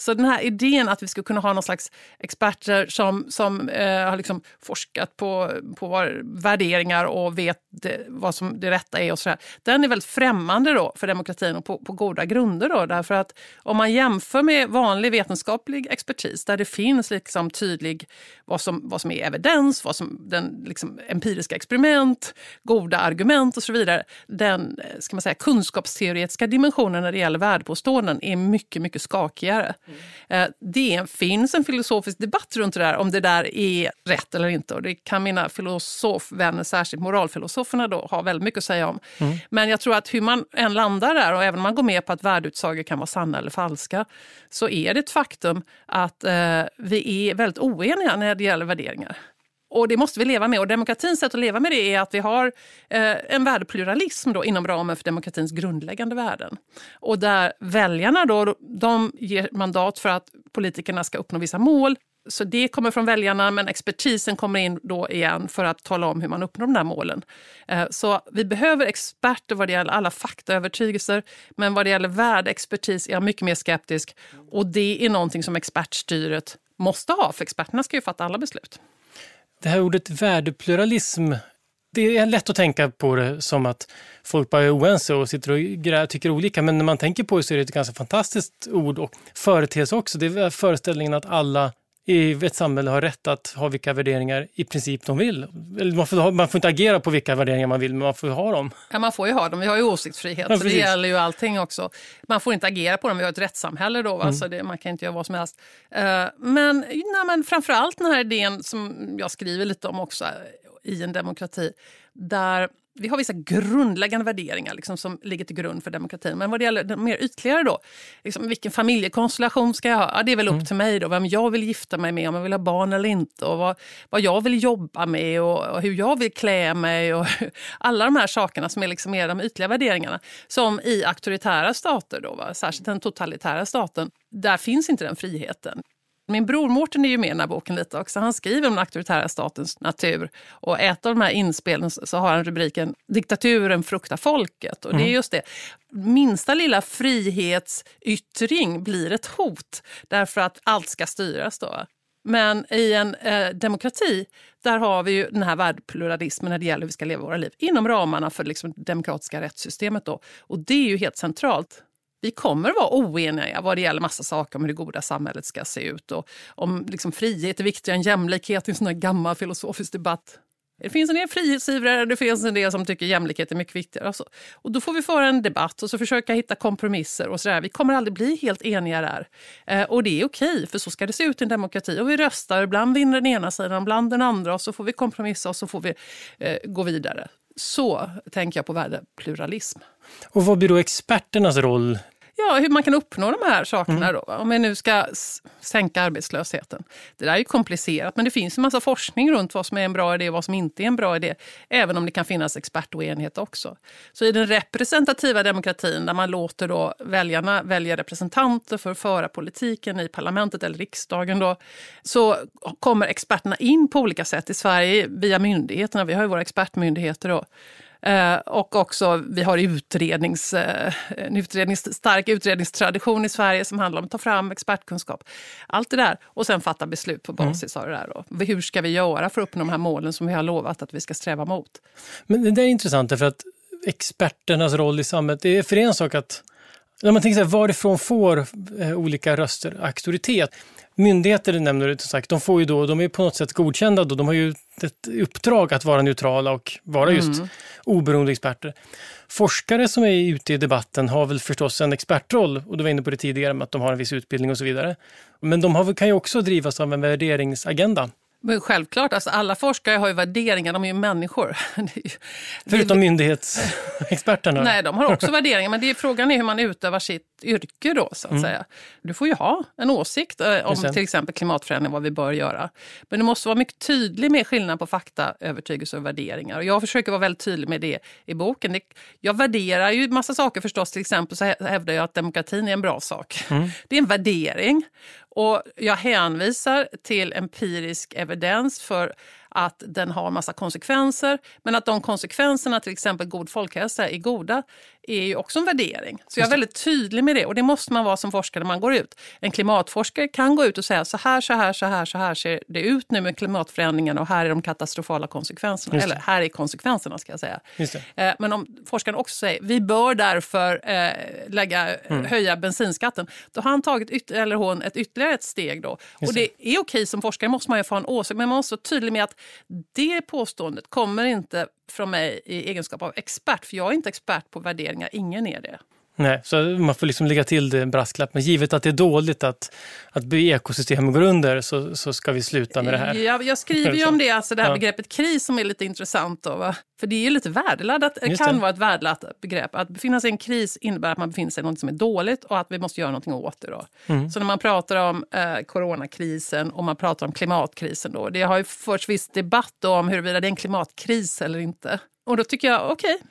Så den här idén att vi skulle kunna ha någon slags experter som, som eh, har liksom forskat på, på värderingar och vet det, vad som det rätta är och sådär. Den är väldigt främmande då för demokratin och på, på goda grunder. Då, därför att om man jämför med vanlig vetenskaplig expertis där det finns liksom tydlig vad som, vad som är evidens, vad som den liksom, empiriska experiment, goda argument och så vidare. Den eh, ska man säga, kunskapsteoretiska dimensionen när det gäller värdepåståenden är mycket, mycket skakigare. Mm. Det finns en filosofisk debatt runt det där, om det där är rätt eller inte. Och det kan mina filosofvänner, särskilt moralfilosoferna, då, ha väldigt mycket att säga om. Mm. Men jag tror att hur man än landar där, och även om man går med på att värdeutsagor kan vara sanna eller falska, så är det ett faktum att eh, vi är väldigt oeniga när det gäller värderingar. Och det måste vi leva med. Och demokratins sätt att leva med det är att vi har eh, en värdepluralism då, inom ramen för demokratins grundläggande värden. Och där väljarna då, de ger mandat för att politikerna ska uppnå vissa mål. Så det kommer från väljarna, men expertisen kommer in då igen för att tala om hur man uppnår de där målen. Eh, så vi behöver experter vad det gäller alla faktaövertygelser, men vad det gäller värdeexpertis är jag mycket mer skeptisk. Och det är någonting som expertstyret måste ha, för experterna ska ju fatta alla beslut. Det här ordet värdepluralism, det är lätt att tänka på det som att folk bara är oense och sitter och tycker olika. Men när man tänker på det så är det ett ganska fantastiskt ord och företeelse också. Det är föreställningen att alla i ett samhälle har rätt att ha vilka värderingar i princip de vill. man, får, man får inte agera på vilka värderingar man vill, men man får ha dem. Ja, man får ju ha dem. Vi har ju åsiktsfrihet, ja, så det gäller ju allting också. Man får inte agera på dem. Vi har ett rättssamhälle då, mm. så det, man kan inte göra vad som helst. Uh, men, nej, men framförallt den här idén som jag skriver lite om också i en demokrati, där vi har vissa grundläggande värderingar liksom, som ligger till grund för demokratin. Men vad det gäller mer ytligare då, liksom, vilken familjekonstellation ska jag ha? Ja, det är väl upp mm. till mig då, vem jag vill gifta mig med, om jag vill ha barn eller inte och vad, vad jag vill jobba med och, och hur jag vill klä mig och alla de här sakerna som är liksom mer de ytliga värderingarna. Som i auktoritära stater, då, va? särskilt den totalitära staten, där finns inte den friheten. Min bror Mårten är ju med i den här boken lite också. Han skriver om den auktoritära statens natur. Och ett av de här inspelen så har han rubriken Diktaturen fruktar folket. Och det är mm. just det. Minsta lilla frihetsyttring blir ett hot därför att allt ska styras då. Men i en eh, demokrati där har vi ju den här värdepluralismen när det gäller hur vi ska leva våra liv inom ramarna för liksom, det demokratiska rättssystemet. Då. Och det är ju helt centralt vi kommer vara oeniga vad det gäller massa saker om hur det goda samhället ska se ut. Och om liksom, frihet är viktigare än jämlikhet i en sån här gammal filosofisk debatt. Det finns en del frihetsivrare, det finns en del som tycker jämlikhet är mycket viktigare. Alltså. Och då får vi föra en debatt och så försöka hitta kompromisser. och sådär. Vi kommer aldrig bli helt eniga där. Eh, och det är okej, för så ska det se ut i en demokrati. Och vi röstar, ibland vinner den ena sidan, ibland den andra och så får vi kompromissa och så får vi eh, gå vidare. Så tänker jag på värdepluralism. Och vad blir då experternas roll Ja, hur man kan uppnå de här sakerna mm. då. Om vi nu ska sänka arbetslösheten. Det där är ju komplicerat, men det finns en massa forskning runt vad som är en bra idé och vad som inte är en bra idé. Även om det kan finnas expertoenighet också. Så i den representativa demokratin, där man låter då väljarna välja representanter för att föra politiken i parlamentet eller riksdagen, då, så kommer experterna in på olika sätt i Sverige via myndigheterna. Vi har ju våra expertmyndigheter. Då. Eh, och också, vi har utrednings, eh, en utrednings, stark utredningstradition i Sverige som handlar om att ta fram expertkunskap. Allt det där. Och sen fatta beslut på basis mm. av det där. Då. Hur ska vi göra för att uppnå de här målen som vi har lovat att vi ska sträva mot? Men det är intressant för att experternas roll i samhället, det är för en sak att när man tänker så här, varifrån får eh, olika röster auktoritet? Myndigheter nämner du sagt, de, får ju då, de är på något sätt godkända då. De har ju ett uppdrag att vara neutrala och vara just mm. oberoende experter. Forskare som är ute i debatten har väl förstås en expertroll och du var inne på det tidigare med att de har en viss utbildning och så vidare. Men de har, kan ju också drivas av en värderingsagenda. Men självklart, alltså alla forskare har ju värderingar, de är ju människor. Ju, Förutom myndighetsexperterna? Nej, de har också värderingar, men det är, frågan är hur man utövar sitt yrke då, så att mm. säga. Du får ju ha en åsikt eh, om till exempel klimatförändring, vad vi bör göra. Men du måste vara mycket tydlig med skillnaden på fakta, övertygelse och värderingar. Och jag försöker vara väldigt tydlig med det i boken. Det, jag värderar ju massa saker förstås, till exempel så hävdar jag att demokratin är en bra sak. Mm. Det är en värdering. Och jag hänvisar till empirisk evidens för att den har massa konsekvenser. Men att de konsekvenserna, till exempel god folkhälsa, är goda är ju också en värdering. Så jag är väldigt tydlig med det och det måste man vara som forskare när man går ut. En klimatforskare kan gå ut och säga så här, så här, så här, så här ser det ut nu med klimatförändringarna och här är de katastrofala konsekvenserna. Eller här är konsekvenserna ska jag säga. Eh, men om forskaren också säger vi bör därför eh, lägga, mm. höja bensinskatten, då har han tagit yt eller hon ett ytterligare ett steg då. och det är okej som forskare måste man ju få en åsikt, men man måste vara tydlig med att det påståendet kommer inte från mig i egenskap av expert, för jag är inte expert på värderingar, ingen är det. Nej, så man får liksom lägga till det en brasklapp. Men givet att det är dåligt att, att ekosystemen går under så, så ska vi sluta med det här. Ja, jag skriver ju om det, alltså det här ja. begreppet kris som är lite intressant. Då, va? För det är ju lite värdeladdat, det kan vara ett värdeladdat begrepp. Att befinna sig i en kris innebär att man befinner sig i något som är dåligt och att vi måste göra något åt det. Då. Mm. Så när man pratar om eh, coronakrisen och man pratar om klimatkrisen, då, det har ju förts viss debatt om huruvida det är en klimatkris eller inte. Och då tycker jag, okej, okay,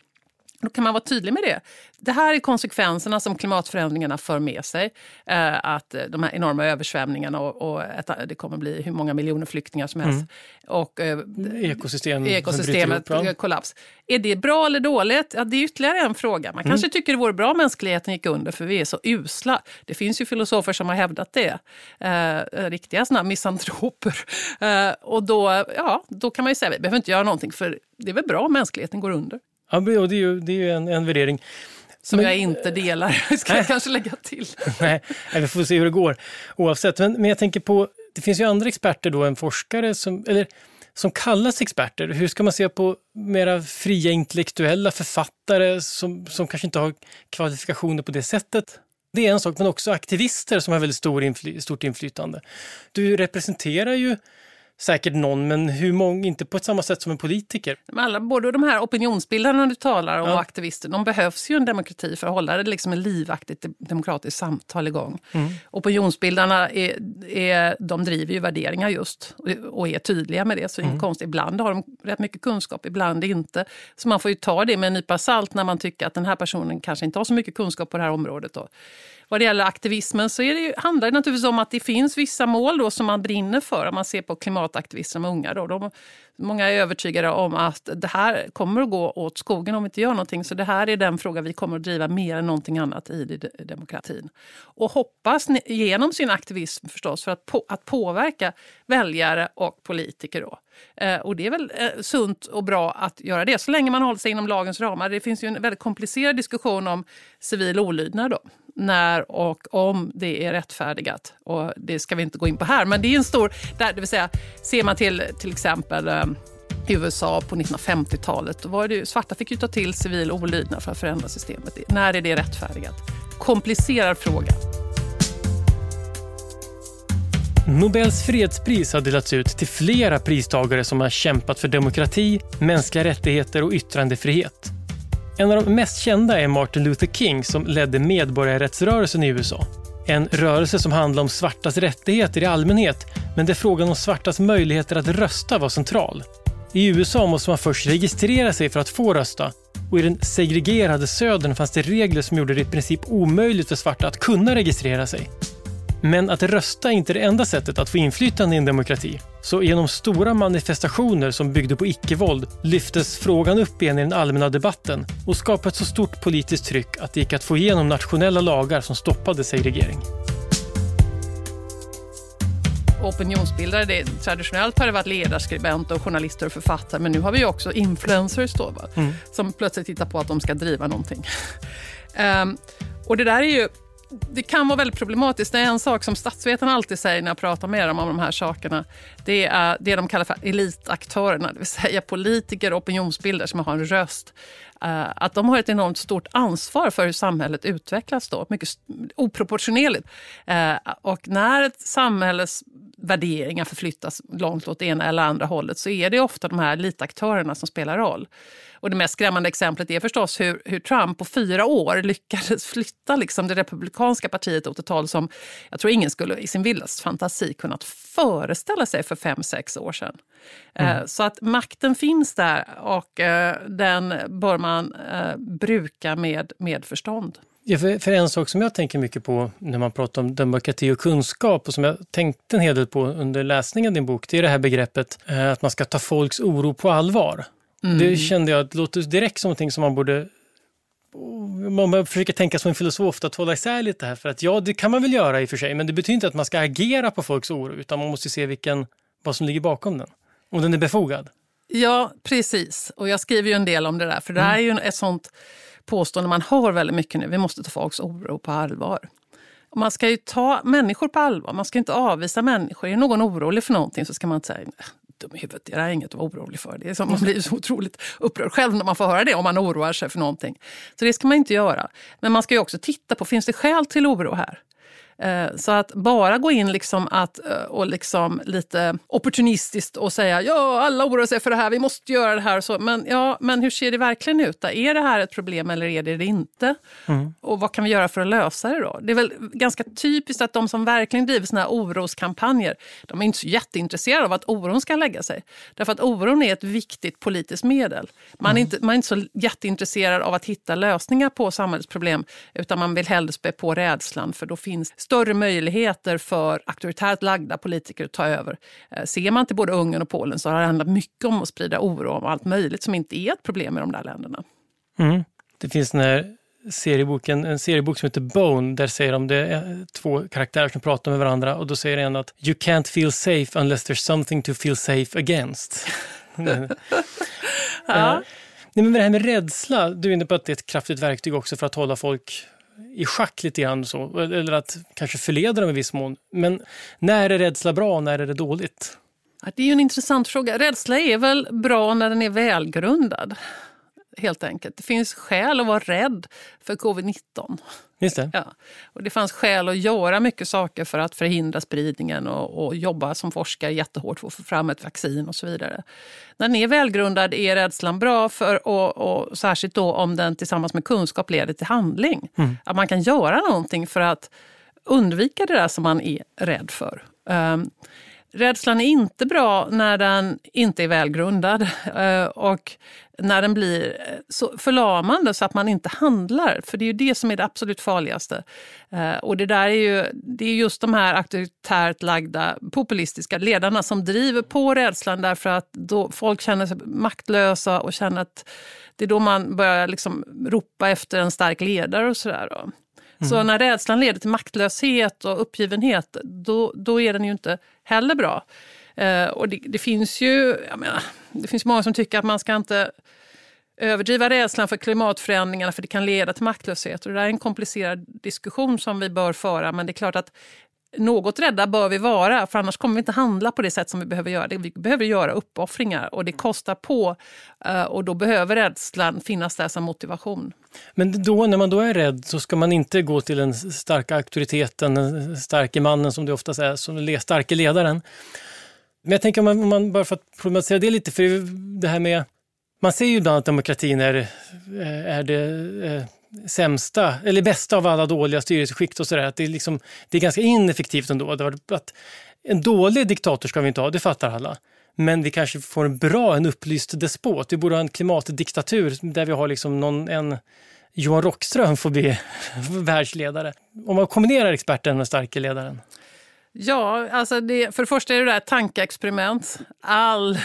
då kan man vara tydlig med det. Det här är konsekvenserna som klimatförändringarna för med sig. Eh, att de här enorma översvämningarna och, och det kommer bli hur många miljoner flyktingar som helst. Mm. Och eh, Ekosystem ekosystemet ihop, kollaps. Är det bra eller dåligt? Ja, det är ytterligare en fråga. Man mm. kanske tycker det vore bra om mänskligheten gick under för vi är så usla. Det finns ju filosofer som har hävdat det. Eh, riktiga såna misantroper. Eh, och då, ja, då kan man ju säga att vi behöver inte göra någonting för det är väl bra om mänskligheten går under. Ja, det är ju, det är ju en, en värdering. Som men, jag inte delar, ska jag kanske lägga till. nej, vi får se hur det går oavsett. Men, men jag tänker på, det finns ju andra experter då än forskare som, eller, som kallas experter. Hur ska man se på mera fria intellektuella författare som, som kanske inte har kvalifikationer på det sättet? Det är en sak, men också aktivister som har väldigt stor infly, stort inflytande. Du representerar ju säkert någon, men hur många, inte på ett samma sätt som en politiker. Alla, både de här opinionsbildarna du talar om ja. och aktivister, de behövs ju en demokrati för att hålla det liksom en livaktigt demokratiskt samtal igång. Mm. Opinionsbildarna är, är, de driver ju värderingar just och är tydliga med det. Så mm. konst, ibland har de rätt mycket kunskap, ibland inte. Så man får ju ta det med en nypa salt när man tycker att den här personen kanske inte har så mycket kunskap på det här området. Då vad det gäller aktivismen så är det ju, handlar det naturligtvis om att det finns vissa mål då som man brinner för. Om man ser på klimataktivister med unga. Då, de, många är övertygade om att det här kommer att gå åt skogen om vi inte gör någonting. Så det här är den fråga vi kommer att driva mer än någonting annat i demokratin. Och hoppas genom sin aktivism förstås för att, på, att påverka väljare och politiker. Då. Eh, och det är väl eh, sunt och bra att göra det, så länge man håller sig inom lagens ramar. Det finns ju en väldigt komplicerad diskussion om civil olydnad. Då när och om det är rättfärdigat. Och det ska vi inte gå in på här, men det är en stor... Där, det vill säga, ser man till till exempel i USA på 1950-talet, då var det, svarta fick ju ta till civil olydnad för att förändra systemet. När är det rättfärdigat? Komplicerad fråga. Nobels fredspris har delats ut till flera pristagare som har kämpat för demokrati, mänskliga rättigheter och yttrandefrihet. En av de mest kända är Martin Luther King som ledde medborgarrättsrörelsen i USA. En rörelse som handlade om svartas rättigheter i allmänhet, men där frågan om svartas möjligheter att rösta var central. I USA måste man först registrera sig för att få rösta och i den segregerade södern fanns det regler som gjorde det i princip omöjligt för svarta att kunna registrera sig. Men att rösta är inte det enda sättet att få inflytande i en demokrati. Så genom stora manifestationer som byggde på icke-våld lyftes frågan upp igen i den allmänna debatten och skapade ett så stort politiskt tryck att det gick att få igenom nationella lagar som stoppade segregering. Opinionsbildare, det, traditionellt har det varit ledarskribenter, och journalister och författare men nu har vi också influencers då, mm. som plötsligt hittar på att de ska driva någonting. um, och det där är ju det kan vara väldigt problematiskt. Det är en sak som statsvetarna alltid säger när jag pratar med dem om de här sakerna. Det är det de kallar för elitaktörerna, det vill säga politiker och opinionsbildare som har en röst. Eh, att de har ett enormt stort ansvar för hur samhället utvecklas då, mycket oproportionerligt. Eh, och när ett samhälles värderingar förflyttas långt åt ena eller andra hållet så är det ofta de här elitaktörerna som spelar roll. Och det mest skrämmande exemplet är förstås hur, hur Trump på fyra år lyckades flytta liksom det republikanska partiet åt ett håll som jag tror ingen skulle i sin vildaste fantasi kunnat föreställa sig för fem, sex år sedan. Eh, mm. Så att makten finns där och eh, den bör man eh, bruka med, med förstånd. Ja, för, för, en sak som jag tänker mycket på när man pratar om demokrati och kunskap och som jag tänkte en hel del på under läsningen av din bok, det är det här begreppet att man ska ta folks oro på allvar. Mm. Det kände jag låter direkt som någonting som man borde man försöker tänka som en filosof, att hålla isär lite här. För att ja, det kan man väl göra i och för sig, men det betyder inte att man ska agera på folks oro, utan man måste se vilken, vad som ligger bakom den. Om den är befogad. Ja, precis. Och jag skriver ju en del om det där, för det här är ju ett sånt påstående man hör väldigt mycket nu. Vi måste ta folks oro på allvar. Man ska ju ta människor på allvar, man ska inte avvisa människor. Är någon orolig för någonting så ska man inte säga dum i huvudet, det är inget att vara orolig för. Det är så, man blir så otroligt upprörd själv när man får höra det om man oroar sig för någonting. Så det ska man inte göra. Men man ska ju också titta på, finns det skäl till oro här? Eh, så att bara gå in liksom att, eh, och liksom lite opportunistiskt och säga ja, alla oroar sig för det här, vi måste göra det här. Så, men, ja, men hur ser det verkligen ut? Är det här ett problem eller är det det inte? Mm. Och vad kan vi göra för att lösa det då? Det är väl ganska typiskt att de som verkligen driver såna här oroskampanjer, de är inte så jätteintresserade av att oron ska lägga sig. Därför att oron är ett viktigt politiskt medel. Man, mm. är, inte, man är inte så jätteintresserad av att hitta lösningar på samhällsproblem, utan man vill hellre spä på rädslan, för då finns större möjligheter för auktoritärt lagda politiker att ta över. Eh, ser man till både Ungern och Polen så har det handlat mycket om att sprida oro om allt möjligt som inte är ett problem i de där länderna. Mm. Det finns den här serieboken, en seriebok som heter Bone, där säger de det är två karaktärer som pratar med varandra och då säger en att “You can't feel safe unless there's something to feel safe against”. ja. Eh, nej, men det här med rädsla, du är inne på att det är ett kraftigt verktyg också för att hålla folk i schack lite grann så, eller att kanske förleda dem i viss mån. Men när är rädsla bra och när är det dåligt? det är ju en intressant fråga. Rädsla är väl bra när den är välgrundad helt enkelt. Det finns skäl att vara rädd för covid-19. Just det. Ja. Och det fanns skäl att göra mycket saker för att förhindra spridningen och, och jobba som forskare jättehårt för att få fram ett vaccin och så vidare. När den är välgrundad är rädslan bra, för, och, och särskilt då om den tillsammans med kunskap leder till handling. Mm. Att man kan göra någonting för att undvika det där som man är rädd för. Um, Rädslan är inte bra när den inte är välgrundad eh, och när den blir eh, så förlamande så att man inte handlar. För det är ju det som är det absolut farligaste. Eh, och det där är ju det är just de här auktoritärt lagda populistiska ledarna som driver på rädslan därför att då folk känner sig maktlösa och känner att det är då man börjar liksom ropa efter en stark ledare och sådär. Så mm. när rädslan leder till maktlöshet och uppgivenhet, då, då är den ju inte heller bra. Eh, och det, det, finns ju, jag menar, det finns många som tycker att man ska inte överdriva rädslan för klimatförändringarna för det kan leda till maktlöshet. Och det är en komplicerad diskussion som vi bör föra, men det är klart att något rädda bör vi vara, för annars kommer vi inte handla på det sätt som vi behöver göra. Vi behöver göra uppoffringar och det kostar på eh, och då behöver rädslan finnas där som motivation. Men då, när man då är rädd så ska man inte gå till den starka auktoriteten, den starke mannen som det oftast är, som den starke ledaren. Men jag tänker om man, om man bara för att problematisera det lite, för det här med man ser ju ibland att demokratin är, eh, är det eh, sämsta, eller bästa av alla dåliga styrelseskikt och sådär. Att det, är liksom, det är ganska ineffektivt ändå. Att en dålig diktator ska vi inte ha, det fattar alla. Men vi kanske får en bra, en upplyst despot. Vi borde ha en klimatdiktatur där vi har liksom någon, en Johan Rockström får bli världsledare. Om man kombinerar experten med starke ledaren. Ja, alltså det, för det första är det där ett tankeexperiment. All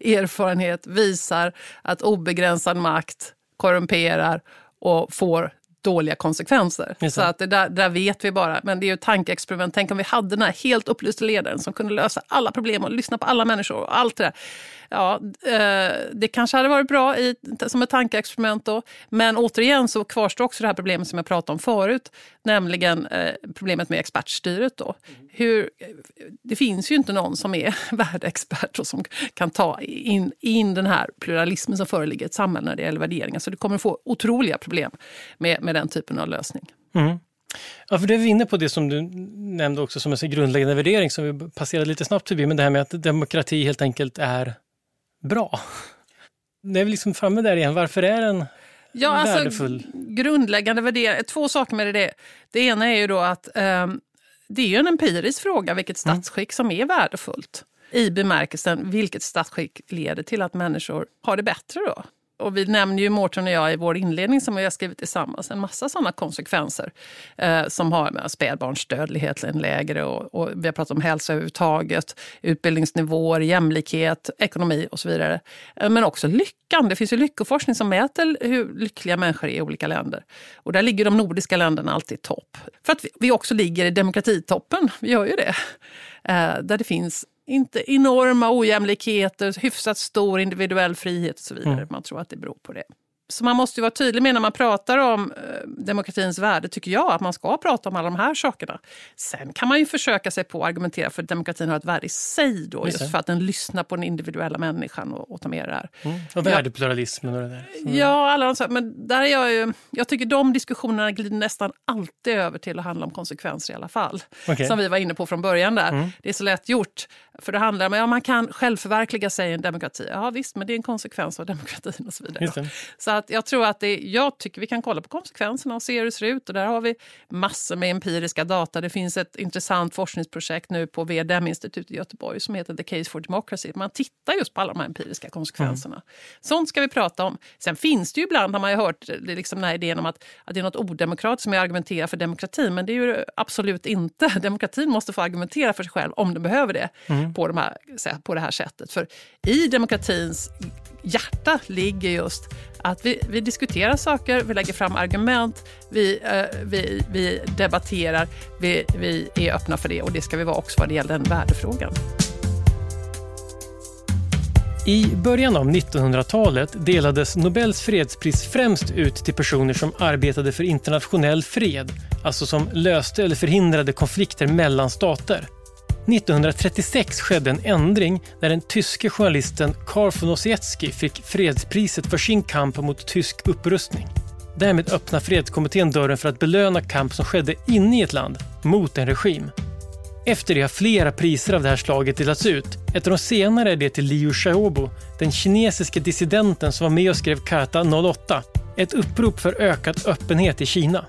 erfarenhet visar att obegränsad makt korrumperar och får dåliga konsekvenser. Så att det där, där vet vi bara. Men det är ju ett tankeexperiment. Tänk om vi hade den här helt upplysta ledaren som kunde lösa alla problem och lyssna på alla människor och allt det där. Ja, eh, det kanske hade varit bra i, som ett tankeexperiment då. Men återigen så kvarstår också det här problemet som jag pratade om förut. Nämligen eh, problemet med expertstyret. Då. Hur, det finns ju inte någon som är värdeexpert och som kan ta in, in den här pluralismen som föreligger i ett samhälle när det gäller värderingar. Så det kommer att få otroliga problem med, med den typen av lösning. Mm. Ja, för det är vi inne på det som du nämnde också som en grundläggande värdering som vi passerade lite snabbt förbi, men det här med att demokrati helt enkelt är bra. Det är vi liksom framme där igen. Varför är den ja, alltså, värdefull? Grundläggande värdering, två saker med det. Det ena är ju då att um, det är ju en empirisk fråga vilket mm. statsskick som är värdefullt. I bemärkelsen vilket statsskick leder till att människor har det bättre då. Och vi nämner ju Mårten och jag i vår inledning som vi har skrivit tillsammans en massa sådana konsekvenser eh, som har med spädbarnsdödlighet lägre och, och, vi har pratat om hälsa överhuvudtaget, utbildningsnivåer, jämlikhet, ekonomi och så vidare. Eh, men också lyckan. Det finns ju lyckoforskning som mäter hur lyckliga människor är i olika länder. Och där ligger de nordiska länderna alltid i topp. För att vi, vi också ligger i demokratitoppen, vi gör ju det. Eh, där det finns inte enorma ojämlikheter, hyfsat stor individuell frihet och så vidare. Mm. Man tror att det beror på det. Så man måste vara tydlig med när man pratar om eh, demokratins värde, tycker jag, att man ska prata om alla de här sakerna. Sen kan man ju försöka sig på att argumentera för att demokratin har ett värde i sig, då, just, för att den lyssnar på den individuella människan och, och tar med det här. Mm. Och värdepluralismen och det där. Mm. Ja, alla de, men där är jag ju, jag tycker de diskussionerna glider nästan alltid över till att handla om konsekvenser i alla fall. Okay. Som vi var inne på från början där. Mm. Det är så lätt gjort. För det handlar om att ja, man kan självförverkliga sig i en demokrati. Ja visst, men det är en konsekvens av demokratin och så vidare. Så att jag tror att det, jag tycker vi kan kolla på konsekvenserna och se hur det ser ut. Och där har vi massor med empiriska data. Det finns ett intressant forskningsprojekt nu på VDM-institutet i Göteborg som heter The Case for Democracy. Man tittar just på alla de här empiriska konsekvenserna. Mm. Sånt ska vi prata om. Sen finns det ju ibland, har man ju hört, liksom den här idén om att, att det är något odemokratiskt som argumenterar för demokrati. Men det är ju absolut inte. Demokratin måste få argumentera för sig själv om den behöver det. Mm på, de här, på det här sättet. För i demokratins hjärta ligger just att vi, vi diskuterar saker, vi lägger fram argument, vi, eh, vi, vi debatterar, vi, vi är öppna för det och det ska vi vara också vad det gäller den värdefrågan. I början av 1900-talet delades Nobels fredspris främst ut till personer som arbetade för internationell fred, alltså som löste eller förhindrade konflikter mellan stater. 1936 skedde en ändring när den tyske journalisten Karl von Ossietzky fick fredspriset för sin kamp mot tysk upprustning. Därmed öppnade fredskommittén dörren för att belöna kamp som skedde inne i ett land, mot en regim. Efter det har flera priser av det här slaget delats ut. Ett av de senare är det till Liu Xiaobo, den kinesiske dissidenten som var med och skrev Karta 08, ett upprop för ökad öppenhet i Kina.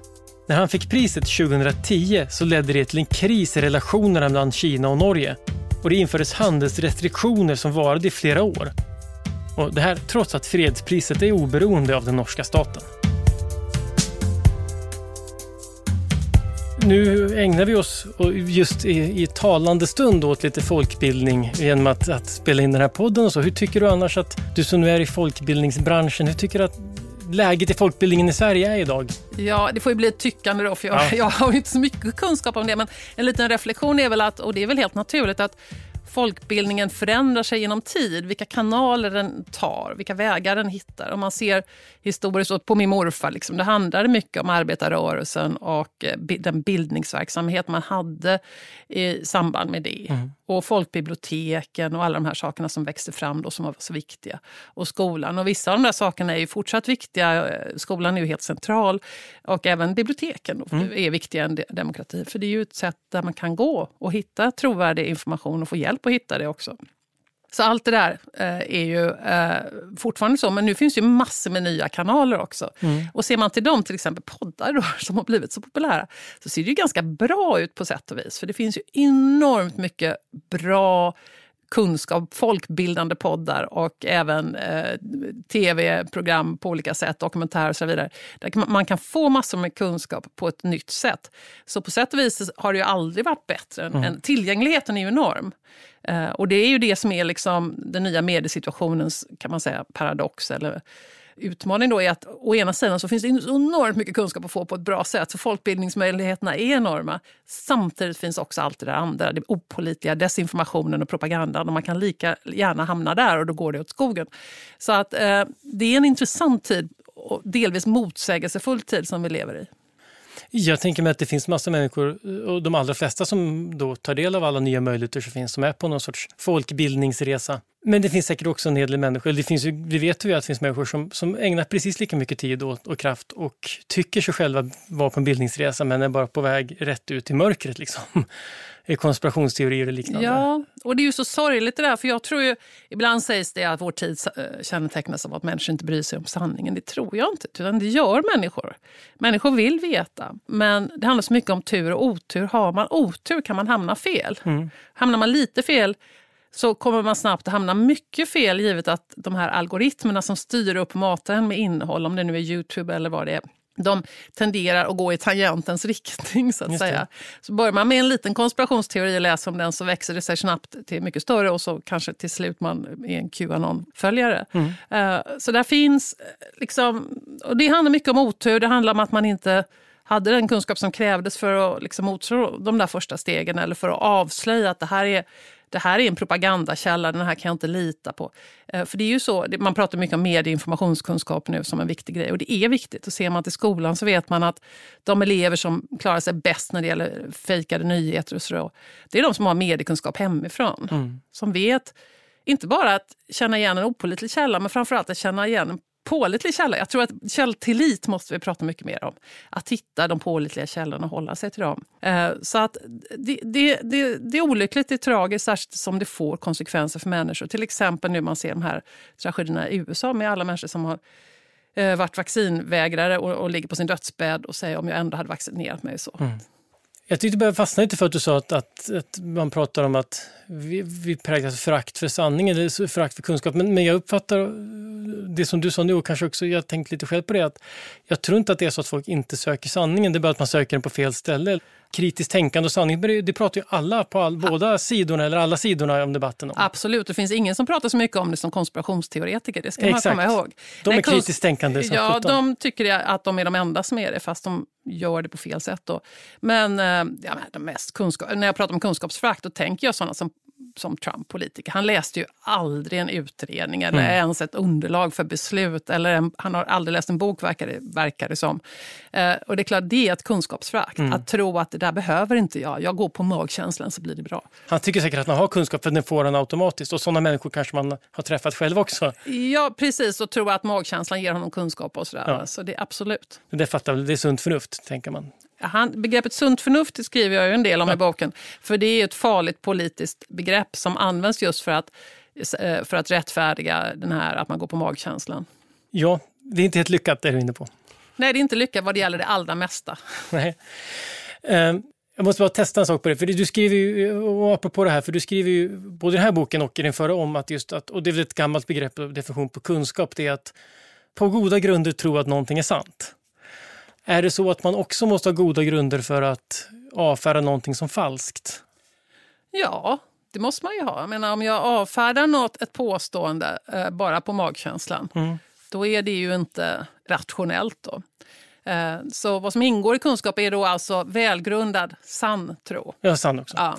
När han fick priset 2010 så ledde det till en kris i relationerna mellan Kina och Norge och det infördes handelsrestriktioner som varade i flera år. Och det här trots att fredspriset är oberoende av den norska staten. Nu ägnar vi oss just i, i talande stund åt lite folkbildning genom att, att, spela in den här podden och så. Hur tycker du annars att du som nu är i folkbildningsbranschen, hur tycker du att läget i folkbildningen i Sverige är idag? Ja, det får ju bli ett tyckande då, för jag, ja. jag har inte så mycket kunskap om det. Men en liten reflektion är väl att, och det är väl helt naturligt, att folkbildningen förändrar sig genom tid, vilka kanaler den tar, vilka vägar den hittar. Om man ser historiskt på min morfar, liksom, det handlade mycket om arbetarrörelsen och eh, den bildningsverksamhet man hade i samband med det. Mm. Och folkbiblioteken och alla de här sakerna som växte fram då som var så viktiga. Och skolan. Och vissa av de där sakerna är ju fortsatt viktiga. Skolan är ju helt central. Och även biblioteken mm. är viktiga i en demokrati. För det är ju ett sätt där man kan gå och hitta trovärdig information och få hjälp att hitta det också. Så allt det där eh, är ju eh, fortfarande så, men nu finns ju massor med nya kanaler också. Mm. Och ser man till dem, till exempel poddar då, som har blivit så populära, så ser det ju ganska bra ut på sätt och vis. För det finns ju enormt mycket bra kunskap, folkbildande poddar och även eh, tv-program på olika sätt, dokumentärer och så vidare. Där man kan få massor med kunskap på ett nytt sätt. Så på sätt och vis har det ju aldrig varit bättre. Mm. Tillgängligheten är ju enorm. Uh, och det är ju det som är liksom den nya mediesituationens kan man säga, paradox eller utmaning då är att å ena sidan så finns det så enormt mycket kunskap att få på ett bra sätt. Så folkbildningsmöjligheterna är enorma. Samtidigt finns också allt det där andra, det opolitliga, desinformationen och propagandan. Och man kan lika gärna hamna där och då går det åt skogen. Så att eh, det är en intressant tid och delvis motsägelsefull tid som vi lever i. Jag tänker mig att det finns massa människor, eh, och de allra flesta som då tar del av alla nya möjligheter som finns, som är på någon sorts folkbildningsresa. Men det finns säkert också en hel del människor, det finns ju, vi vet ju att det finns människor som, som ägnar precis lika mycket tid och, och kraft och tycker sig själva vara på en bildningsresa men är bara på väg rätt ut i mörkret. Liksom konspirationsteorier och liknande. Ja, och det är ju så sorgligt det där. För jag tror ju, ibland sägs det att vår tid eh, kännetecknas av att människor inte bryr sig om sanningen. Det tror jag inte, utan det gör människor. Människor vill veta. Men det handlar så mycket om tur och otur. Har man otur kan man hamna fel. Mm. Hamnar man lite fel så kommer man snabbt att hamna mycket fel givet att de här algoritmerna som styr upp maten med innehåll, om det nu är Youtube eller vad det är, de tenderar att gå i tangentens riktning. så att säga. Så börjar man med en liten konspirationsteori och läser om den så växer det sig snabbt till mycket större och så kanske till slut man är en Qanon-följare. Mm. Uh, så där finns, eh, liksom, och det handlar mycket om otur, det handlar om att man inte hade den kunskap som krävdes för att liksom motstå de där första stegen eller för att avslöja att det här är det här är en propagandakälla, den här kan jag inte lita på. Eh, för det är ju så, man pratar mycket om medie informationskunskap nu som en viktig grej och det är viktigt. Och ser man till skolan så vet man att de elever som klarar sig bäst när det gäller fejkade nyheter och så, det är de som har mediekunskap hemifrån. Mm. Som vet inte bara att känna igen en opolitlig källa men framförallt att känna igen en pålitlig källa. Jag tror att källtillit måste vi prata mycket mer om. Att hitta de pålitliga källorna och hålla sig till dem. Eh, så att det, det, det, det är olyckligt, det är tragiskt, särskilt som det får konsekvenser för människor. Till exempel nu man ser de här tragedierna i USA med alla människor som har eh, varit vaccinvägrare och, och ligger på sin dödsbädd och säger om jag ändå hade vaccinerat mig. så. Mm. Jag tyckte bara fastna lite för att du sa att, att, att man pratar om att vi, vi präglas förakt för sanning eller förakt för kunskap. Men, men jag uppfattar det som du sa nu och kanske också jag tänkt lite själv på det att jag tror inte att det är så att folk inte söker sanningen, det är bara att man söker den på fel ställe kritiskt tänkande och sanning. Det pratar ju alla på all, båda sidorna eller alla sidorna om debatten om. Absolut, det finns ingen som pratar så mycket om det som konspirationsteoretiker. Det ska Exakt. man komma ihåg. De är kritiskt tänkande. Som ja, de tycker att de är de enda som är det fast de gör det på fel sätt. Då. Men, eh, ja, de mest kunskap, när jag pratar om kunskapsförakt då tänker jag sådana som som Trump-politiker. Han läste ju aldrig en utredning eller mm. ens ett underlag för beslut. Eller en, han har aldrig läst en bok, verkar det, verkar det som. Eh, och det är klart, det är ett kunskapsförakt. Mm. Att tro att det där behöver inte jag. Jag går på magkänslan så blir det bra. Han tycker säkert att man har kunskap för den får han automatiskt. Och sådana människor kanske man har träffat själv också. Ja, precis. Och tror att magkänslan ger honom kunskap och sådär. Ja. Så det absolut. Det fattar det är sunt förnuft, tänker man. Han, begreppet sunt förnuft skriver jag ju en del om i boken. För det är ett farligt politiskt begrepp som används just för att, eh, för att rättfärdiga den här att man går på magkänslan. Ja, det är inte helt lyckat det är du inne på. Nej, det är inte lyckat vad det gäller det allra mesta. Nej. Um, jag måste bara testa en sak på det. För du skriver ju, och apropå det här, för du skriver ju både i den här boken och i den förra om att just att, och det är väl ett gammalt begrepp och definition på kunskap, det är att på goda grunder tro att någonting är sant. Är det så att man också måste ha goda grunder för att avfärda någonting som falskt? Ja, det måste man ju ha. Jag menar, om jag avfärdar något, ett påstående eh, bara på magkänslan, mm. då är det ju inte rationellt. Då. Eh, så vad som ingår i kunskap är då alltså välgrundad sann tro. Ja, sann också. Ja.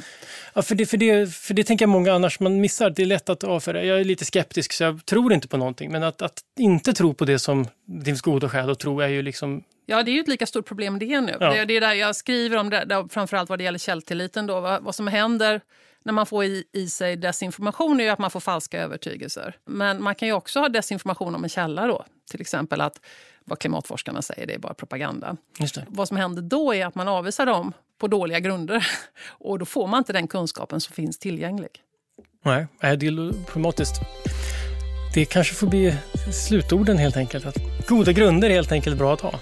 Ja, för, det, för, det, för det tänker jag många annars man missar. Det är lätt att avfärda. Jag är lite skeptisk så jag tror inte på någonting. Men att, att inte tro på det som det finns goda skäl att tro är ju liksom Ja, det är ju ett lika stort problem det nu. Ja. Det, det är där jag skriver om det, där, framförallt vad det gäller källtilliten. Då, vad, vad som händer när man får i, i sig desinformation är ju att man får falska övertygelser. Men man kan ju också ha desinformation om en källa. Då. Till exempel att vad klimatforskarna säger det är bara propaganda. Vad som händer då är att man avvisar dem på dåliga grunder. Och då får man inte den kunskapen som finns tillgänglig. Nej, det är problematiskt. Det kanske får bli slutorden helt enkelt. Att goda grunder är helt enkelt bra att ha.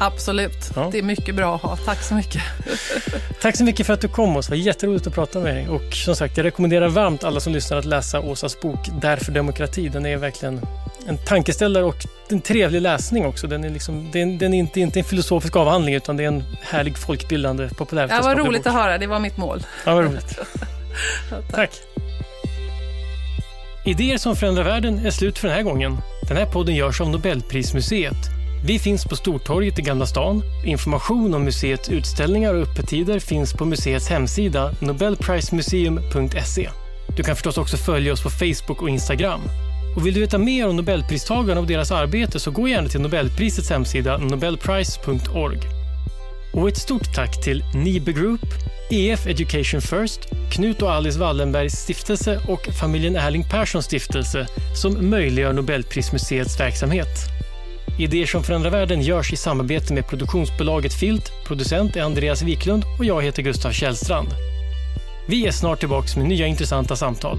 Absolut. Ja. Det är mycket bra att ha. Tack så mycket. Tack så mycket för att du kom. Det var jätteroligt att prata med dig. Och som sagt, jag rekommenderar varmt alla som lyssnar att läsa Åsas bok Därför demokrati. Den är verkligen en tankeställare och en trevlig läsning också. Den är, liksom, den, den är inte, inte en filosofisk avhandling utan det är en härlig folkbildande populärvetenskaplig bok. Ja, vad roligt bok. att höra. Det var mitt mål. Ja, vad roligt. ja, tack. tack. Idéer som förändrar världen är slut för den här gången. Den här podden görs av Nobelprismuseet. Vi finns på Stortorget i Gamla stan. Information om museets utställningar och öppettider finns på museets hemsida nobelprismuseum.se. Du kan förstås också följa oss på Facebook och Instagram. Och vill du veta mer om Nobelpristagarna och deras arbete så gå gärna till Nobelprisets hemsida nobelprice.org. Och ett stort tack till Nibe Group, EF Education First, Knut och Alice Wallenbergs stiftelse och familjen Erling Perssons stiftelse som möjliggör Nobelprismuseets verksamhet. Idéer som förändrar världen görs i samarbete med produktionsbolaget Filt, producent är Andreas Wiklund och jag heter Gustav Källstrand. Vi är snart tillbaka med nya intressanta samtal.